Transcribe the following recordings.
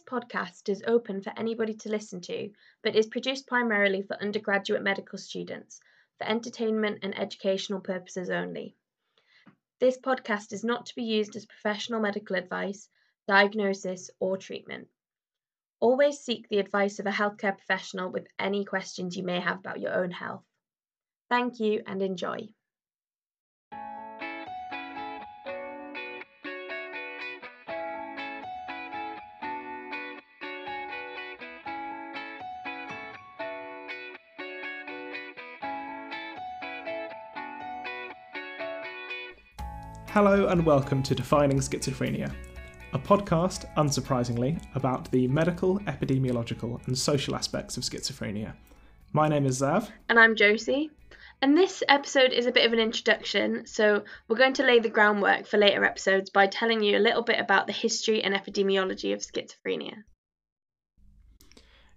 This podcast is open for anybody to listen to, but is produced primarily for undergraduate medical students for entertainment and educational purposes only. This podcast is not to be used as professional medical advice, diagnosis, or treatment. Always seek the advice of a healthcare professional with any questions you may have about your own health. Thank you and enjoy. Hello and welcome to Defining Schizophrenia, a podcast, unsurprisingly, about the medical, epidemiological, and social aspects of schizophrenia. My name is Xav. And I'm Josie. And this episode is a bit of an introduction, so we're going to lay the groundwork for later episodes by telling you a little bit about the history and epidemiology of schizophrenia.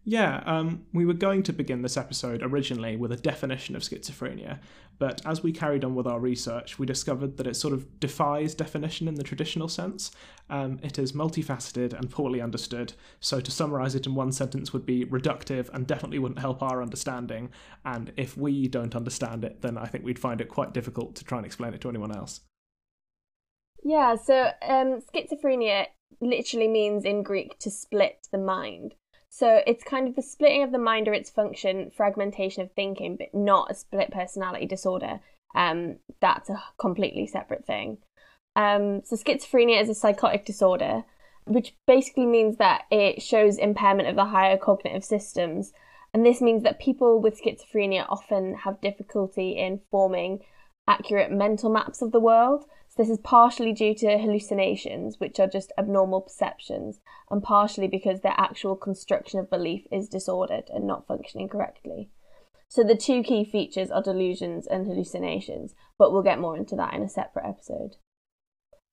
Yeah, um, we were going to begin this episode originally with a definition of schizophrenia, but as we carried on with our research, we discovered that it sort of defies definition in the traditional sense. Um, it is multifaceted and poorly understood, so to summarise it in one sentence would be reductive and definitely wouldn't help our understanding. And if we don't understand it, then I think we'd find it quite difficult to try and explain it to anyone else. Yeah, so um, schizophrenia literally means in Greek to split the mind. So it's kind of the splitting of the mind or its function, fragmentation of thinking, but not a split personality disorder. Um, that's a completely separate thing. Um, so schizophrenia is a psychotic disorder, which basically means that it shows impairment of the higher cognitive systems. And this means that people with schizophrenia often have difficulty in forming accurate mental maps of the world. So this is partially due to hallucinations, which are just abnormal perceptions, and partially because their actual construction of belief is disordered and not functioning correctly. So the two key features are delusions and hallucinations, but we'll get more into that in a separate episode.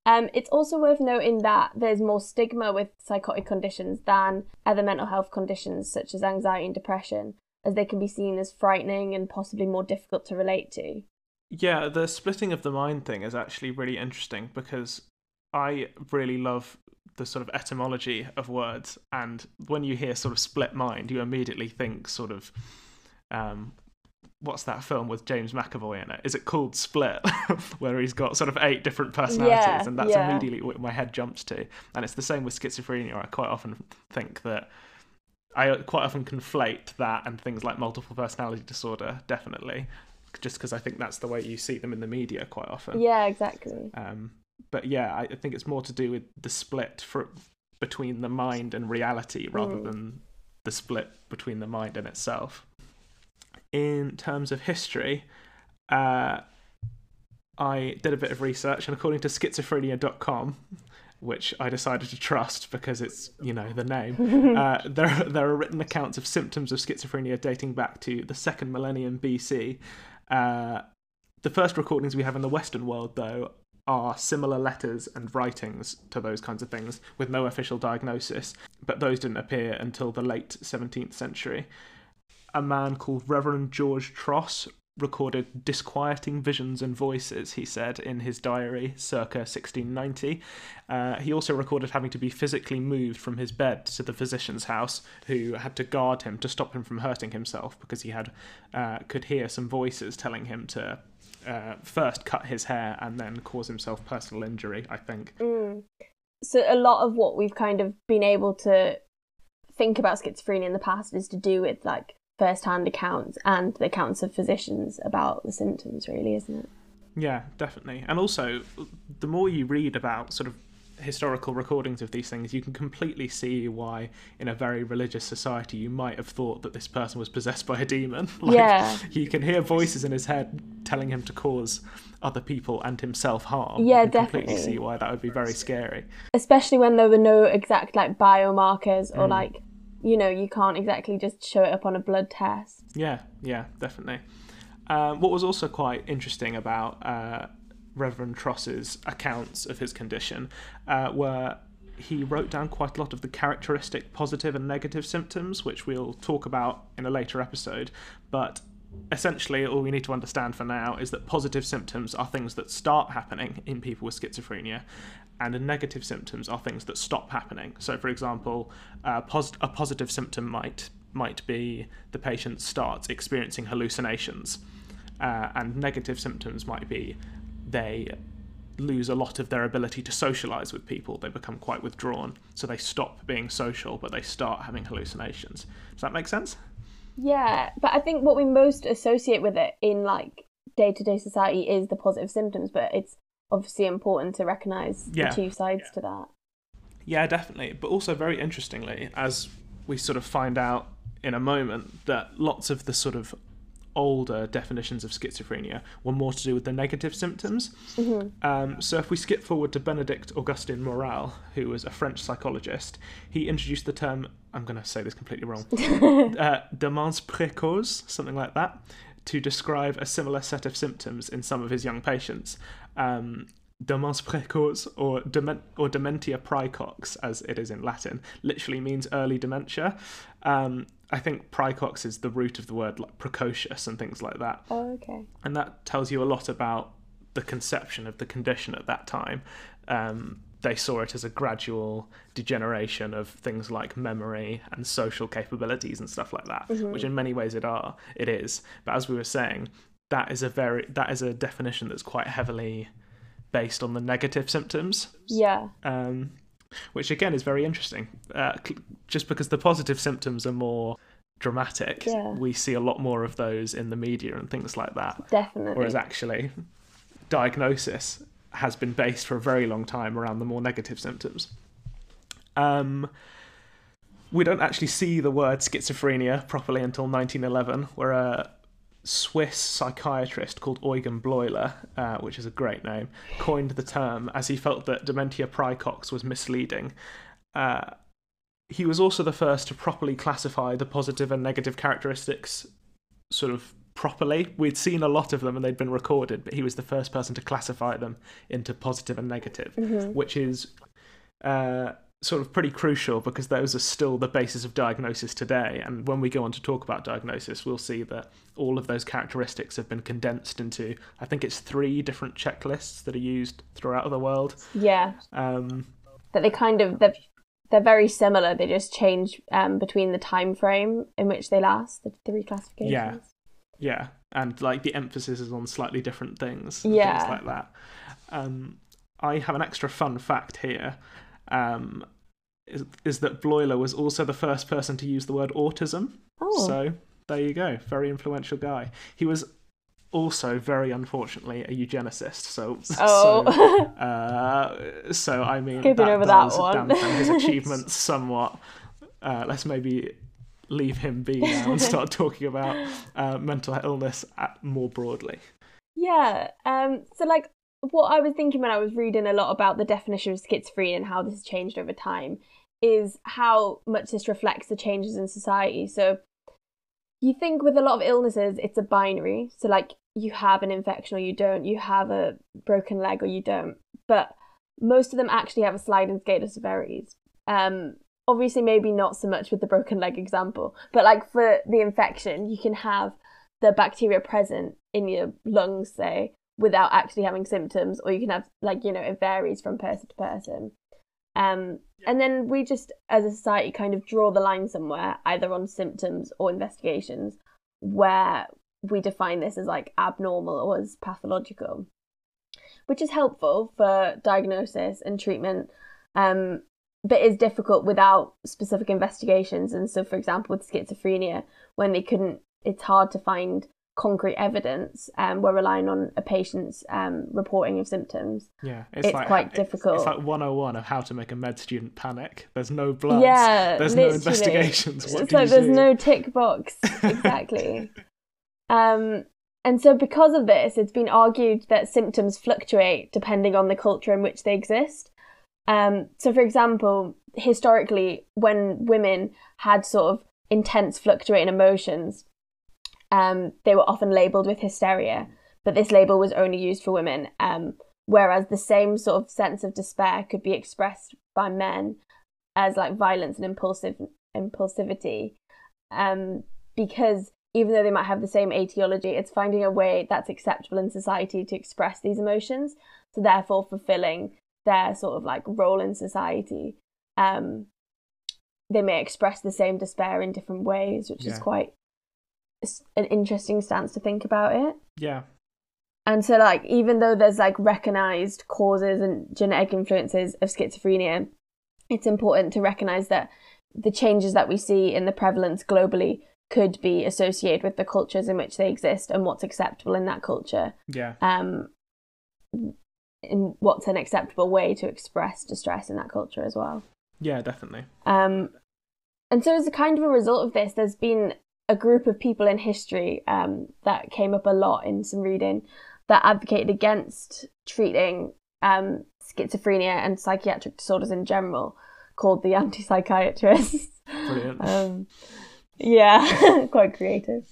Um, it's also worth noting that there's more stigma with psychotic conditions than other mental health conditions such as anxiety and depression, as they can be seen as frightening and possibly more difficult to relate to. Yeah, the splitting of the mind thing is actually really interesting because I really love the sort of etymology of words, and when you hear sort of split mind, you immediately think sort of, um, what's that film with James McAvoy in it? Is it called Split, where he's got sort of eight different personalities, Yeah, and that's yeah. immediately what my head jumps to. And it's the same with schizophrenia. I quite often think that. I quite often conflate that and things like multiple personality disorder, definitely, just because I think that's the way you see them in the media quite often. Yeah, exactly. Um, but yeah, I think it's more to do with the split for, between the mind and reality rather Mm. than the split between the mind and itself. In terms of history, uh, I did a bit of research, and according to schizophrenia.com, which I decided to trust because it's, you know, the name, uh, there, there are written accounts of symptoms of schizophrenia dating back to the second millennium BC. Uh, the first recordings we have in the Western world, though, are similar letters and writings to those kinds of things with no official diagnosis, but those didn't appear until the late 17th century. A man called Reverend George Trosse recorded disquieting visions and voices, he said in his diary circa 1690. Uh, he also recorded having to be physically moved from his bed to the physician's house, who had to guard him to stop him from hurting himself because he had uh, could hear some voices telling him to uh, first cut his hair and then cause himself personal injury. I think. Mm. So a lot of what we've kind of been able to think about schizophrenia in the past is to do with like first-hand accounts and the accounts of physicians about the symptoms, really, isn't it? Yeah, definitely. And also, the more you read about sort of historical recordings of these things, you can completely see why, in a very religious society, you might have thought that this person was possessed by a demon. like, Yeah. He can hear voices in his head telling him to cause other people and himself harm. Yeah, you completely definitely. see why that would be very scary. Especially when there were no exact like biomarkers or Mm. like you know you can't exactly just show it up on a blood test. Yeah, yeah, definitely. Um, what was also quite interesting about uh, Reverend Trosse's accounts of his condition uh, were he wrote down quite a lot of the characteristic positive and negative symptoms, which we'll talk about in a later episode. But essentially, all we need to understand for now is that positive symptoms are things that start happening in people with schizophrenia, and negative symptoms are things that stop happening. So, for example, uh, pos- a positive symptom might might be the patient starts experiencing hallucinations, uh, and negative symptoms might be they lose a lot of their ability to socialize with people. They become quite withdrawn, so they stop being social, but they start having hallucinations. Does that make sense? Yeah, but I think what we most associate with it in like day to day society is the positive symptoms, but it's obviously important to recognize Yeah. the two sides to that. Yeah, definitely. But also, very interestingly, as we sort of find out in a moment, that lots of the sort of older definitions of schizophrenia were more to do with the negative symptoms. Um, so, if we skip forward to Benedict Augustin Morel, who was a French psychologist, he introduced the term, I'm going to say this completely wrong, uh, demence précoce, something like that, to describe a similar set of symptoms in some of his young patients. Um, demence précoce or, dement- or dementia praecox, as it is in Latin, literally means early dementia. Um, I think praecox is the root of the word like precocious and things like that Oh, okay. and that tells you a lot about the conception of the condition at that time. Um, they saw it as a gradual degeneration of things like memory and social capabilities and stuff like that, which in many ways it are, it is. But as we were saying, that is a very that is a definition that's quite heavily based on the negative symptoms Yeah. um, which again is very interesting. Uh, just because the positive symptoms are more dramatic, Yeah. we see a lot more of those in the media and things like that. Definitely. Whereas actually, diagnosis has been based for a very long time around the more negative symptoms. Um, we don't actually see the word schizophrenia properly until 1911, where a Swiss psychiatrist called Eugen Bleuler, uh, which is a great name, coined the term as he felt that dementia praecox was misleading. Uh, he was also the first to properly classify the positive and negative characteristics sort of properly. We'd seen a lot of them and they'd been recorded, but he was the first person to classify them into positive and negative, which is uh, sort of pretty crucial because those are still the basis of diagnosis today. And when we go on to talk about diagnosis, we'll see that all of those characteristics have been condensed into, I think it's three different checklists that are used throughout the world. Yeah. Um, That they kind of they're, they're very similar. They just change um, between the time frame in which they last. The three classifications. Yeah. Yeah, and like the emphasis is on slightly different things. Yeah. things like that. Um, I have an extra fun fact here. Um, is, is that Bleuler was also the first person to use the word autism. Oh. So there you go, very influential guy. He was also very unfortunately a eugenicist. So Oh. so, uh, so I mean Skipping that over that does one. dampen his achievements somewhat. Uh, let's maybe leave him be now and start talking about uh, mental illness at, more broadly. Yeah. Um. So, like, what I was thinking when I was reading a lot about the definition of schizophrenia and how this has changed over time is how much this reflects the changes in society. So, you think with a lot of illnesses, it's a binary. So, like, you have an infection or you don't. You have a broken leg or you don't. But most of them actually have a sliding scale of severities. Um. Obviously, maybe not so much with the broken leg example, but like for the infection, you can have the bacteria present in your lungs, say, without actually having symptoms, or you can have like you know it varies from person to person. Um, and then we just, as a society, kind of draw the line somewhere, either on symptoms or investigations, where we define this as like abnormal or as pathological, which is helpful for diagnosis and treatment. Um, but is difficult without specific investigations. And so, for example, with schizophrenia, when they couldn't, it's hard to find concrete evidence. Um, we're relying on a patient's um, reporting of symptoms. Yeah, it's, It's like quite difficult. It's, like 101 of how to make a med student panic. There's no blood yeah, there's no investigations. What it's do like you there's do? no tick box. exactly. um, and so, because of this, it's been argued that symptoms fluctuate depending on the culture in which they exist. Um, so, for example, historically, when women had sort of intense fluctuating emotions, um, they were often labelled with hysteria, but this label was only used for women. Um, whereas the same sort of sense of despair could be expressed by men as like violence and impulsive impulsivity, um, because even though they might have the same etiology, it's finding a way that's acceptable in society to express these emotions. So therefore fulfilling their sort of like role in society. Um, they may express the same despair in different ways, which Yeah. is quite an interesting stance to think about it. Yeah. And so, like, even though there's like recognized causes and genetic influences of schizophrenia, it's important to recognize that the changes that we see in the prevalence globally could be associated with the cultures in which they exist and what's acceptable in that culture. Yeah. Um, in what's an acceptable way to express distress in that culture as well. Yeah, definitely. Um, and so, as a kind of a result of this, there's been a group of people in history um, that came up a lot in some reading that advocated against treating um, schizophrenia and psychiatric disorders in general, called the anti psychiatrists. Brilliant. um, yeah, quite creative.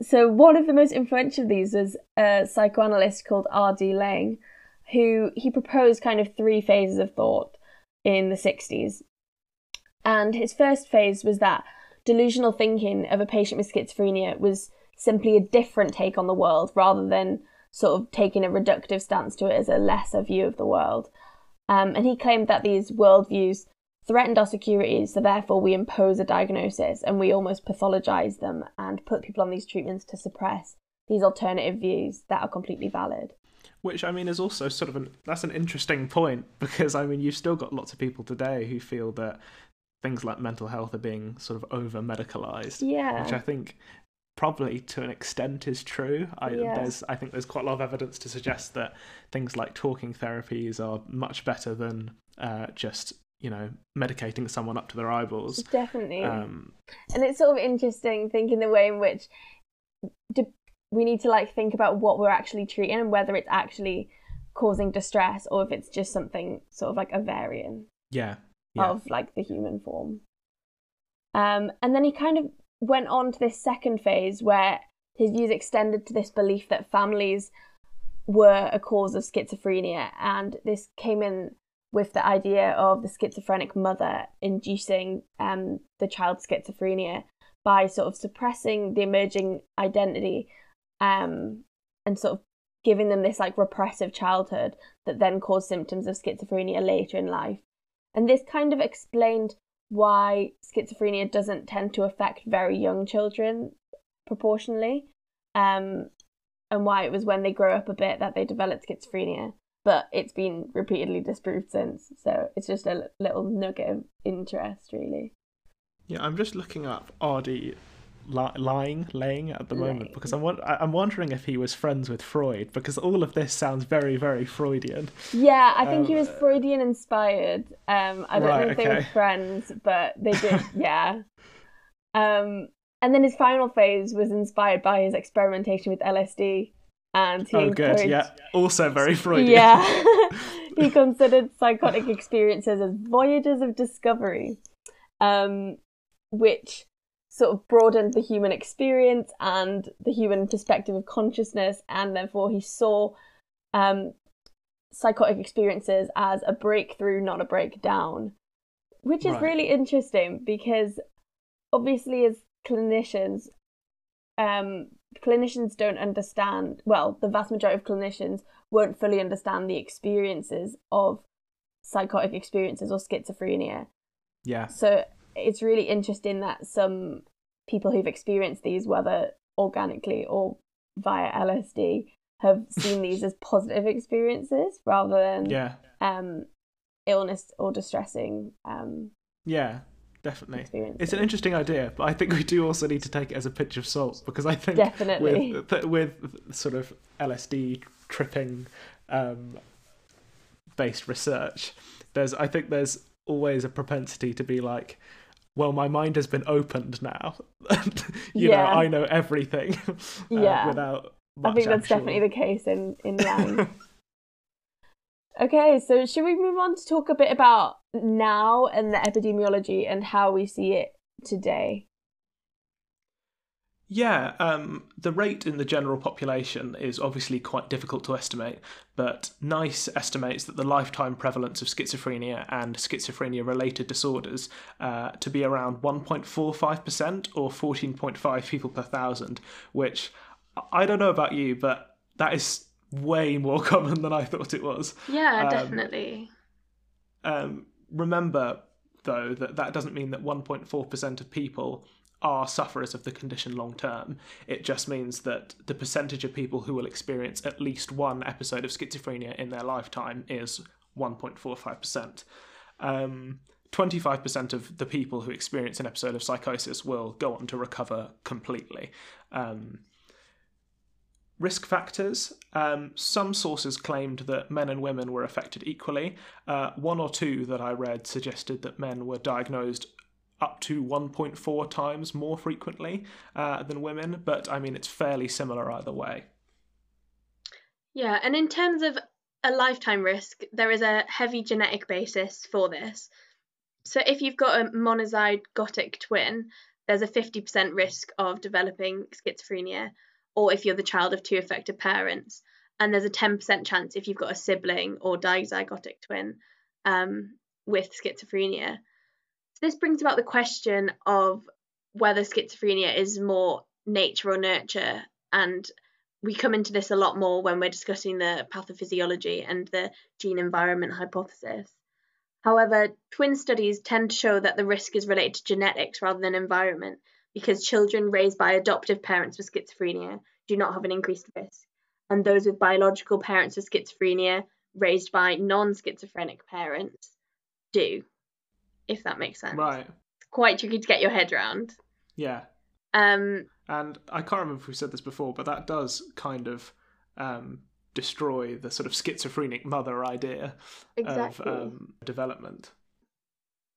So, one of the most influential of these was a psychoanalyst called R.D. Laing, who he proposed kind of three phases of thought in the 60s. And his first phase was that delusional thinking of a patient with schizophrenia was simply a different take on the world rather than sort of taking a reductive stance to it as a lesser view of the world. Um, and he claimed that these worldviews threatened our security, so therefore we impose a diagnosis and we almost pathologize them and put people on these treatments to suppress these alternative views that are completely valid. Which I mean is also sort of an that's an interesting point because I mean you've still got lots of people today who feel that things like mental health are being sort of over medicalized. Yeah. Which I think probably to an extent is true. I Yeah. there's I think there's quite a lot of evidence to suggest that things like talking therapies are much better than uh, just you know medicating someone up to their eyeballs. Definitely. Um, and it's sort of interesting thinking the way in which we need to like think about what we're actually treating and whether it's actually causing distress or if it's just something sort of like a variant yeah, yeah, of like the human form. Um, and then he kind of went on to this second phase where his views extended to this belief that families were a cause of schizophrenia, and this came in with the idea of the schizophrenic mother inducing um, the child's schizophrenia by sort of suppressing the emerging identity um, and sort of giving them this like repressive childhood that then caused symptoms of schizophrenia later in life. And this kind of explained why schizophrenia doesn't tend to affect very young children proportionally, um, and why it was when they grow up a bit that they develop schizophrenia. But it's been repeatedly disproved since, so it's just a little nugget of interest, really. yeah. I'm just looking up RD li- lying laying at the moment because I'm I'm wondering if he was friends with Freud because all of this sounds very very Freudian. Yeah, I think he Um, was Freudian inspired. Um, I don't Right, know if they were friends, but they did, yeah. Um, and then his final phase was inspired by his experimentation with LSD, and he oh, good. Yeah, also very Freudian. Yeah, he considered psychotic experiences as voyages of discovery, um, which sort of broadened the human experience and the human perspective of consciousness, and therefore he saw um, psychotic experiences as a breakthrough, not a breakdown, which is Right. really interesting because obviously, as clinicians, um, clinicians don't understand. Well, the vast majority of clinicians won't fully understand the experiences of psychotic experiences or schizophrenia. yeah, So it's really interesting that some people who've experienced these, whether organically or via LSD, have seen these as positive experiences rather than yeah, um, illness or distressing um, yeah. Definitely. It's an interesting idea, but I think we do also need to take it as a pinch of salt because I think Definitely. with with sort of LSD tripping um, based research, there's I think there's always a propensity to be like, well, my mind has been opened now. you Yeah. know, I know everything. uh, Yeah. Without. I think that's actual- definitely the case in in Laing. okay, so should we move on to talk a bit about now and the epidemiology and how we see it today? Yeah, um, the rate in the general population is obviously quite difficult to estimate, but NICE estimates that the lifetime prevalence of schizophrenia and schizophrenia related disorders uh, to be around 1.45% or 14.5 people per thousand, which I don't know about you, but that is way more common than I thought it was. Yeah, Um, definitely. Um, remember, though, that that doesn't mean that 1.4% of people are sufferers of the condition long term. It just means that the percentage of people who will experience at least one episode of schizophrenia in their lifetime is 1.45%. Um, 25% of the people who experience an episode of psychosis will go on to recover completely. Um, risk factors. Um, some sources claimed that men and women were affected equally. Uh, one or two that I read suggested that men were diagnosed up to 1.4 times more frequently uh, than women, but I mean, it's fairly similar either way. Yeah, and in terms of a lifetime risk, there is a heavy genetic basis for this. So if you've got a monozygotic twin, there's a 50% risk of developing schizophrenia, or if you're the child of two affected parents, and there's a 10% chance if you've got a sibling or dizygotic twin um, with schizophrenia. This brings about the question of whether schizophrenia is more nature or nurture, and we come into this a lot more when we're discussing the pathophysiology and the gene environment hypothesis. However, twin studies tend to show that the risk is related to genetics rather than environment because children raised by adoptive parents with schizophrenia do not have an increased risk, and those with biological parents with schizophrenia raised by non schizophrenic parents do, if that makes sense. Right. It's quite tricky to get your head around. Yeah. Um, And I can't remember if we said this before, but that does kind of um, destroy the sort of schizophrenic mother idea exactly. of um, development.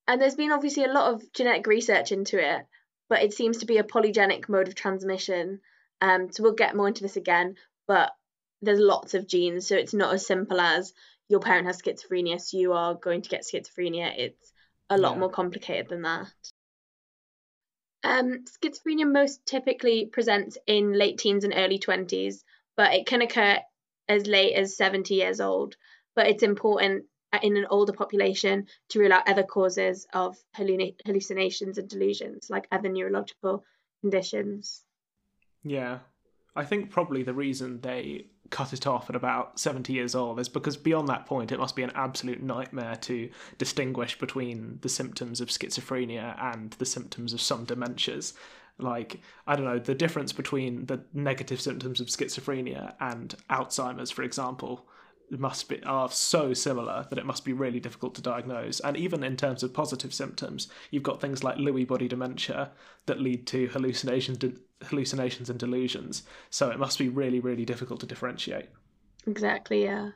And there's been obviously a lot of genetic research into it, but it seems to be a polygenic mode of transmission. Um, so we'll get more into this again, but there's lots of genes, so it's not as simple as your parent has schizophrenia, so you are going to get schizophrenia. It's a lot Yeah. more complicated than that. Um, schizophrenia most typically presents in late teens and early 20s, but it can occur as late as 70 years old. But it's important uh, in an older population to rule out other causes of hallucinations and delusions, like other neurological conditions. Yeah. I think probably the reason they cut it off at about 70 years old is because beyond that point it must be an absolute nightmare to distinguish between the symptoms of schizophrenia and the symptoms of some dementias. Like i don't know the difference between the negative symptoms of schizophrenia and alzheimer's for example must be are so similar that it must be really difficult to diagnose. And even in terms of positive symptoms you've got things like lewy body dementia that lead to hallucinations hallucinations and delusions so it must be really really difficult to differentiate Exactly, yeah.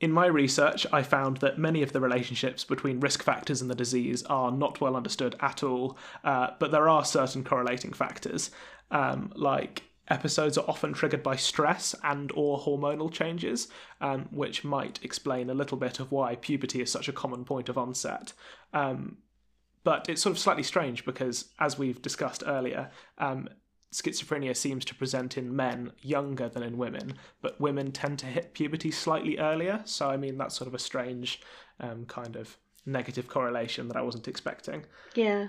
in my research, I found that many of the relationships between risk factors and the disease are not well understood at all, uh, but there are certain correlating factors, um, like episodes are often triggered by stress and or hormonal changes, um, which might explain a little bit of why puberty is such a common point of onset. Um, but it's sort of slightly strange because, as we've discussed earlier, um, schizophrenia seems to present in men younger than in women, but women tend to hit puberty slightly earlier. So, I mean, that's sort of a strange um, kind of negative correlation that I wasn't expecting. Yeah.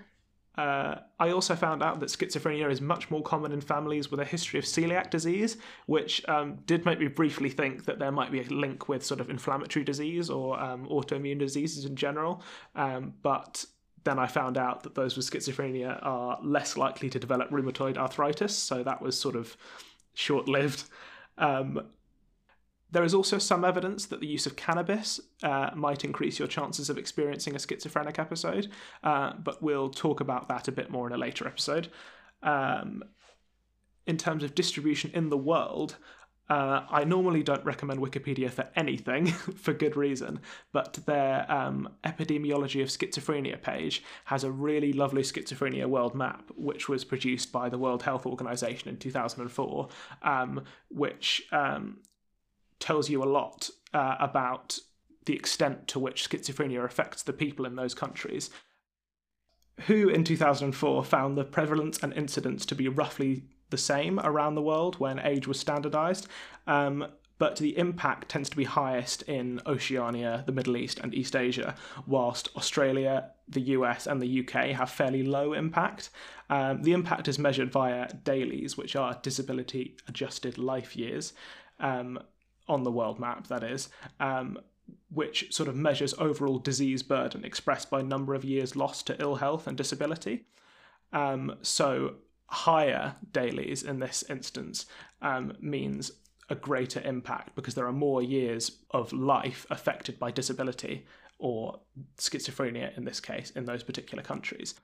Uh, I also found out that schizophrenia is much more common in families with a history of celiac disease, which um, did make me briefly think that there might be a link with sort of inflammatory disease or um, autoimmune diseases in general. Um, but then I found out that those with schizophrenia are less likely to develop rheumatoid arthritis, so that was sort of short lived. Um, there is also some evidence that the use of cannabis uh, might increase your chances of experiencing a schizophrenic episode, uh, but we'll talk about that a bit more in a later episode. Um, in terms of distribution in the world, uh, I normally don't recommend Wikipedia for anything for good reason, but their um, epidemiology of schizophrenia page has a really lovely schizophrenia world map, which was produced by the World Health Organization in 2004, um, which um, tells you a lot uh, about the extent to which schizophrenia affects the people in those countries. WHO in 2004 found the prevalence and incidence to be roughly the same around the world when age was standardized. Um, but the impact tends to be highest in Oceania, the Middle East, and East Asia, whilst Australia, the US, and the UK have fairly low impact. Um, the impact is measured via DALYs, which are disability adjusted life years, um, on the world map, that is, um, which sort of measures overall disease burden expressed by number of years lost to ill health and disability. Um, so, higher DALYs in this instance um, means a greater impact because there are more years of life affected by disability or schizophrenia in this case in those particular countries.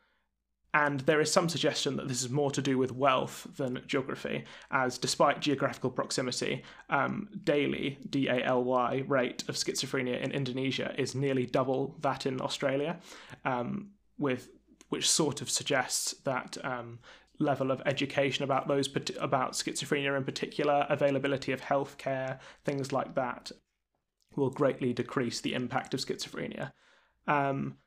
And there is some suggestion that this is more to do with wealth than geography, as despite geographical proximity, um, DALY D A L Y rate of schizophrenia in Indonesia is nearly double that in Australia, um, with which sort of suggests that um, level of education about those about schizophrenia in particular, availability of healthcare, things like that, will greatly decrease the impact of schizophrenia. Um,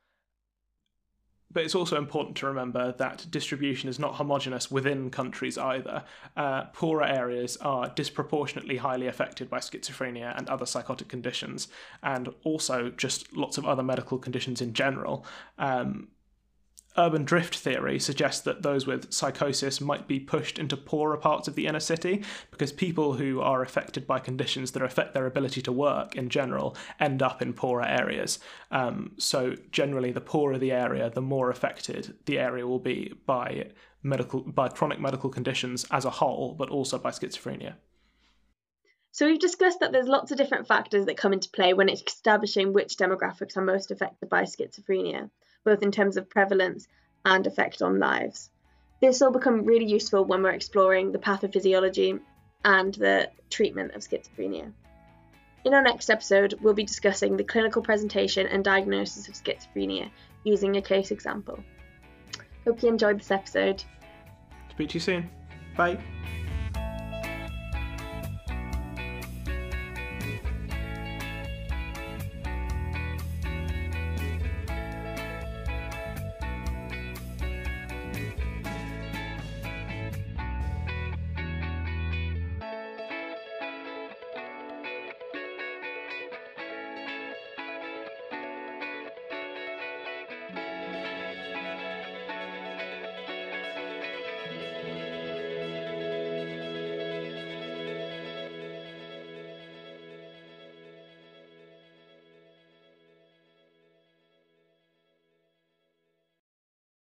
but it's also important to remember that distribution is not homogenous within countries either. Uh, poorer areas are disproportionately highly affected by schizophrenia and other psychotic conditions, and also just lots of other medical conditions in general. Um, urban drift theory suggests that those with psychosis might be pushed into poorer parts of the inner city because people who are affected by conditions that affect their ability to work in general end up in poorer areas. Um, so generally, the poorer the area, the more affected the area will be by medical by chronic medical conditions as a whole, but also by schizophrenia. So we've discussed that there's lots of different factors that come into play when establishing which demographics are most affected by schizophrenia both in terms of prevalence and effect on lives. This will become really useful when we're exploring the pathophysiology and the treatment of schizophrenia. In our next episode, we'll be discussing the clinical presentation and diagnosis of schizophrenia using a case example. Hope you enjoyed this episode. Speak to you soon. Bye.